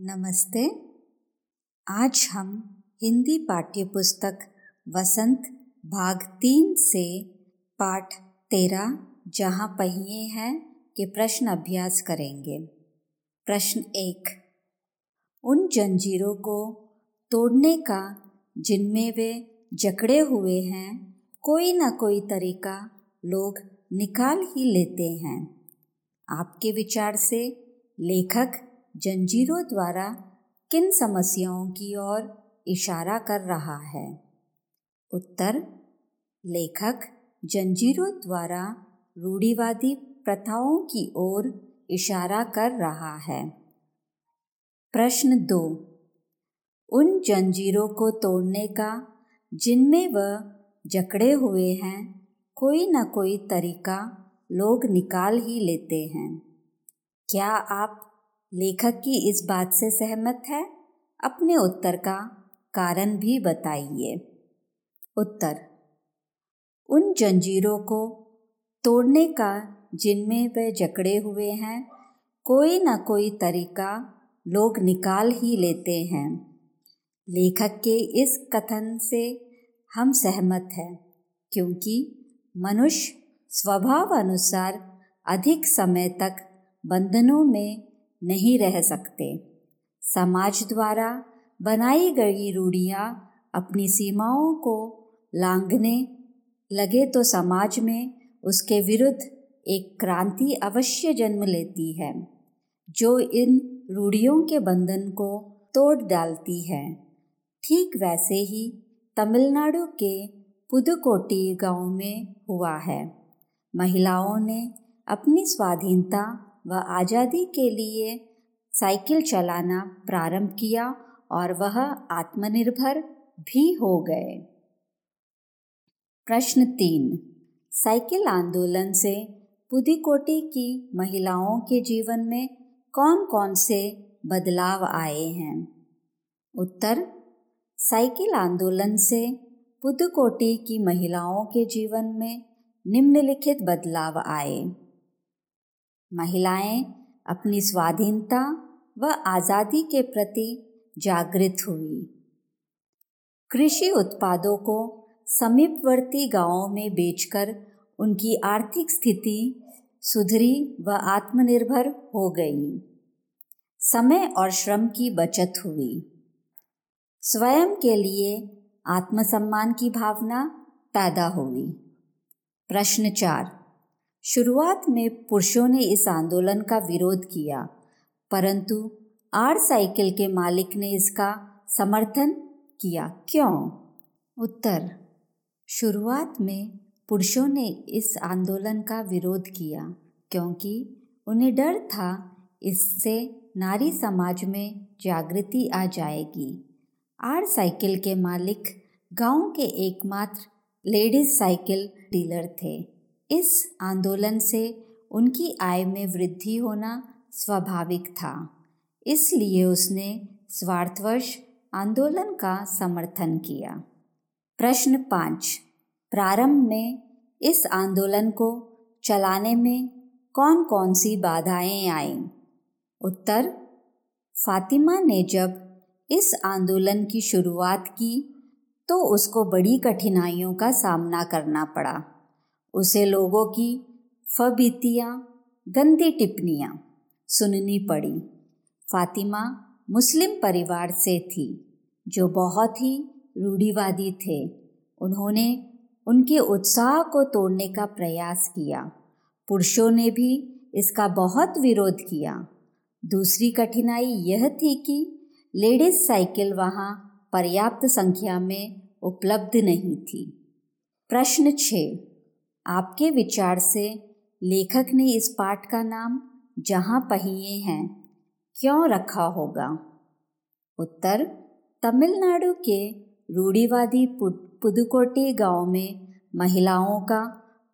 नमस्ते। आज हम हिंदी पाठ्य पुस्तक वसंत भाग तीन से पाठ तेरह, जहाँ पहिए हैं, के प्रश्न अभ्यास करेंगे। प्रश्न एक, उन जंजीरों को तोड़ने का जिनमें वे जकड़े हुए हैं, कोई ना कोई तरीका लोग निकाल ही लेते हैं। आपके विचार से लेखक जंजीरों द्वारा किन समस्याओं की ओर इशारा कर रहा है? उत्तर, लेखक जंजीरों द्वारा रूढ़िवादी प्रथाओं की ओर इशारा कर रहा है। प्रश्न दो, उन जंजीरों को तोड़ने का, जिनमें वह जकड़े हुए हैं, कोई ना कोई तरीका लोग निकाल ही लेते हैं। क्या आप लेखक की इस बात से सहमत है। अपने उत्तर का कारण भी बताइए। उत्तर, उन जंजीरों को तोड़ने का जिनमें वे जकड़े हुए हैं, कोई ना कोई तरीका लोग निकाल ही लेते हैं। लेखक के इस कथन से हम सहमत हैं, क्योंकि मनुष्य स्वभाव अनुसार अधिक समय तक बंधनों में नहीं रह सकते। समाज द्वारा बनाई गई रूढ़ियाँ अपनी सीमाओं को लांघने लगे तो समाज में उसके विरुद्ध एक क्रांति अवश्य जन्म लेती है, जो इन रूढ़ियों के बंधन को तोड़ डालती है। ठीक वैसे ही तमिलनाडु के पुदुकोटी गाँव में हुआ है। महिलाओं ने अपनी स्वाधीनता व आज़ादी के लिए साइकिल चलाना प्रारंभ किया और वह आत्मनिर्भर भी हो गए। प्रश्न तीन। साइकिल आंदोलन से पुदुकोटी की महिलाओं के जीवन में कौन कौन से बदलाव आए हैं? उत्तर। साइकिल आंदोलन से पुदुकोटी की महिलाओं के जीवन में निम्नलिखित बदलाव आए। महिलाएँ अपनी स्वाधीनता व आज़ादी के प्रति जागृत हुई। कृषि उत्पादों को समीपवर्ती गाँवों में बेचकर उनकी आर्थिक स्थिति सुधरी व आत्मनिर्भर हो गई। समय और श्रम की बचत हुई। स्वयं के लिए आत्मसम्मान की भावना पैदा हुई। प्रश्न चार शुरुआत में पुरुषों ने इस आंदोलन का विरोध किया, परंतु आर साइकिल के मालिक ने इसका समर्थन किया। क्यों? उत्तर, शुरुआत में पुरुषों ने इस आंदोलन का विरोध किया, क्योंकि उन्हें डर था इससे नारी समाज में जागृति आ जाएगी। आर साइकिल के मालिक गाँव के एकमात्र लेडीज़ साइकिल डीलर थे। इस आंदोलन से उनकी आय में वृद्धि होना स्वाभाविक था। इसलिए उसने स्वार्थवश आंदोलन का समर्थन किया। प्रश्न पाँच। प्रारंभ में इस आंदोलन को चलाने में कौन कौन सी बाधाएँ आईं? उत्तर। फातिमा ने जब इस आंदोलन की शुरुआत की तो उसको बड़ी कठिनाइयों का सामना करना पड़ा। उसे लोगों की फबीतियाँ, गंदी टिप्पणियाँ सुननी पड़ी। फातिमा मुस्लिम परिवार से थी, जो बहुत ही रूढ़िवादी थे। उन्होंने उनके उत्साह को तोड़ने का प्रयास किया। पुरुषों ने भी इसका बहुत विरोध किया। दूसरी कठिनाई यह थी कि लेडीज़ साइकिल वहाँ पर्याप्त संख्या में उपलब्ध नहीं थी। प्रश्न छः। आपके विचार से लेखक ने इस पाठ का नाम जहाँ पहिए हैं, क्यों रखा होगा? उत्तर, तमिलनाडु के रूढ़ीवादी पुदुकोटी गाँव में महिलाओं का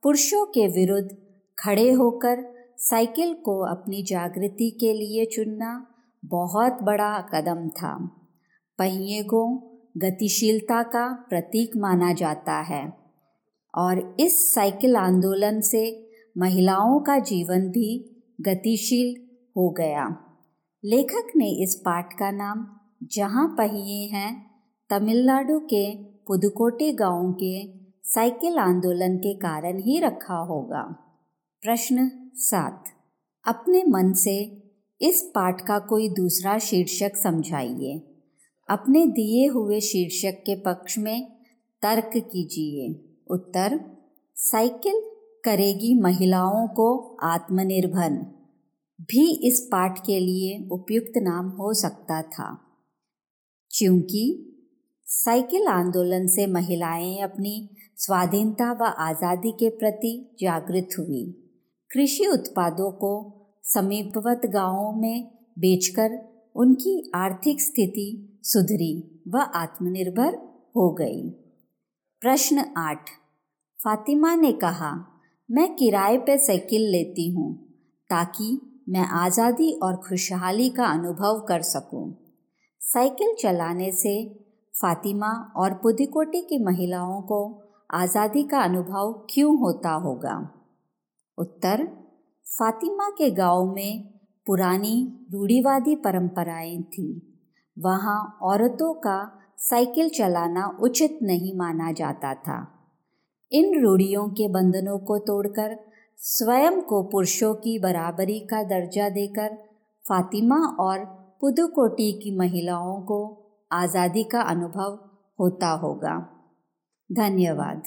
पुरुषों के विरुद्ध खड़े होकर साइकिल को अपनी जागृति के लिए चुनना बहुत बड़ा कदम था। पहिए को गतिशीलता का प्रतीक माना जाता है। और इस साइकिल आंदोलन से महिलाओं का जीवन भी गतिशील हो गया। लेखक ने इस पाठ का नाम जहाँ पहिए हैं, तमिलनाडु के पुदुकोटे गाँव के साइकिल आंदोलन के कारण ही रखा होगा। प्रश्न सात। अपने मन से इस पाठ का कोई दूसरा शीर्षक समझाइए। अपने दिए हुए शीर्षक के पक्ष में तर्क कीजिए। उत्तर, साइकिल करेगी महिलाओं को आत्मनिर्भर। भी इस पाठ के लिए उपयुक्त नाम हो सकता था। क्योंकि साइकिल आंदोलन से महिलाएँ अपनी स्वाधीनता व आज़ादी के प्रति जागृत हुई। कृषि उत्पादों को समीपवत गाँवों में बेचकर उनकी आर्थिक स्थिति सुधरी व आत्मनिर्भर हो गई। प्रश्न आठ। फातिमा ने कहा, मैं किराए पर साइकिल लेती हूँ, ताकि मैं आज़ादी और खुशहाली का अनुभव कर सकूँ। साइकिल चलाने से फातिमा और पुदुकोटे की महिलाओं को आज़ादी का अनुभव क्यों होता होगा? उत्तर, फातिमा के गाँव में पुरानी रूढ़िवादी परंपराएँ थीं। वहाँ औरतों का साइकिल चलाना उचित नहीं माना जाता था। इन रूढ़ियों के बंधनों को तोड़कर, स्वयं को पुरुषों की बराबरी का दर्जा देकर, फातिमा और पुदुकोटी की महिलाओं को आज़ादी का अनुभव होता होगा। धन्यवाद।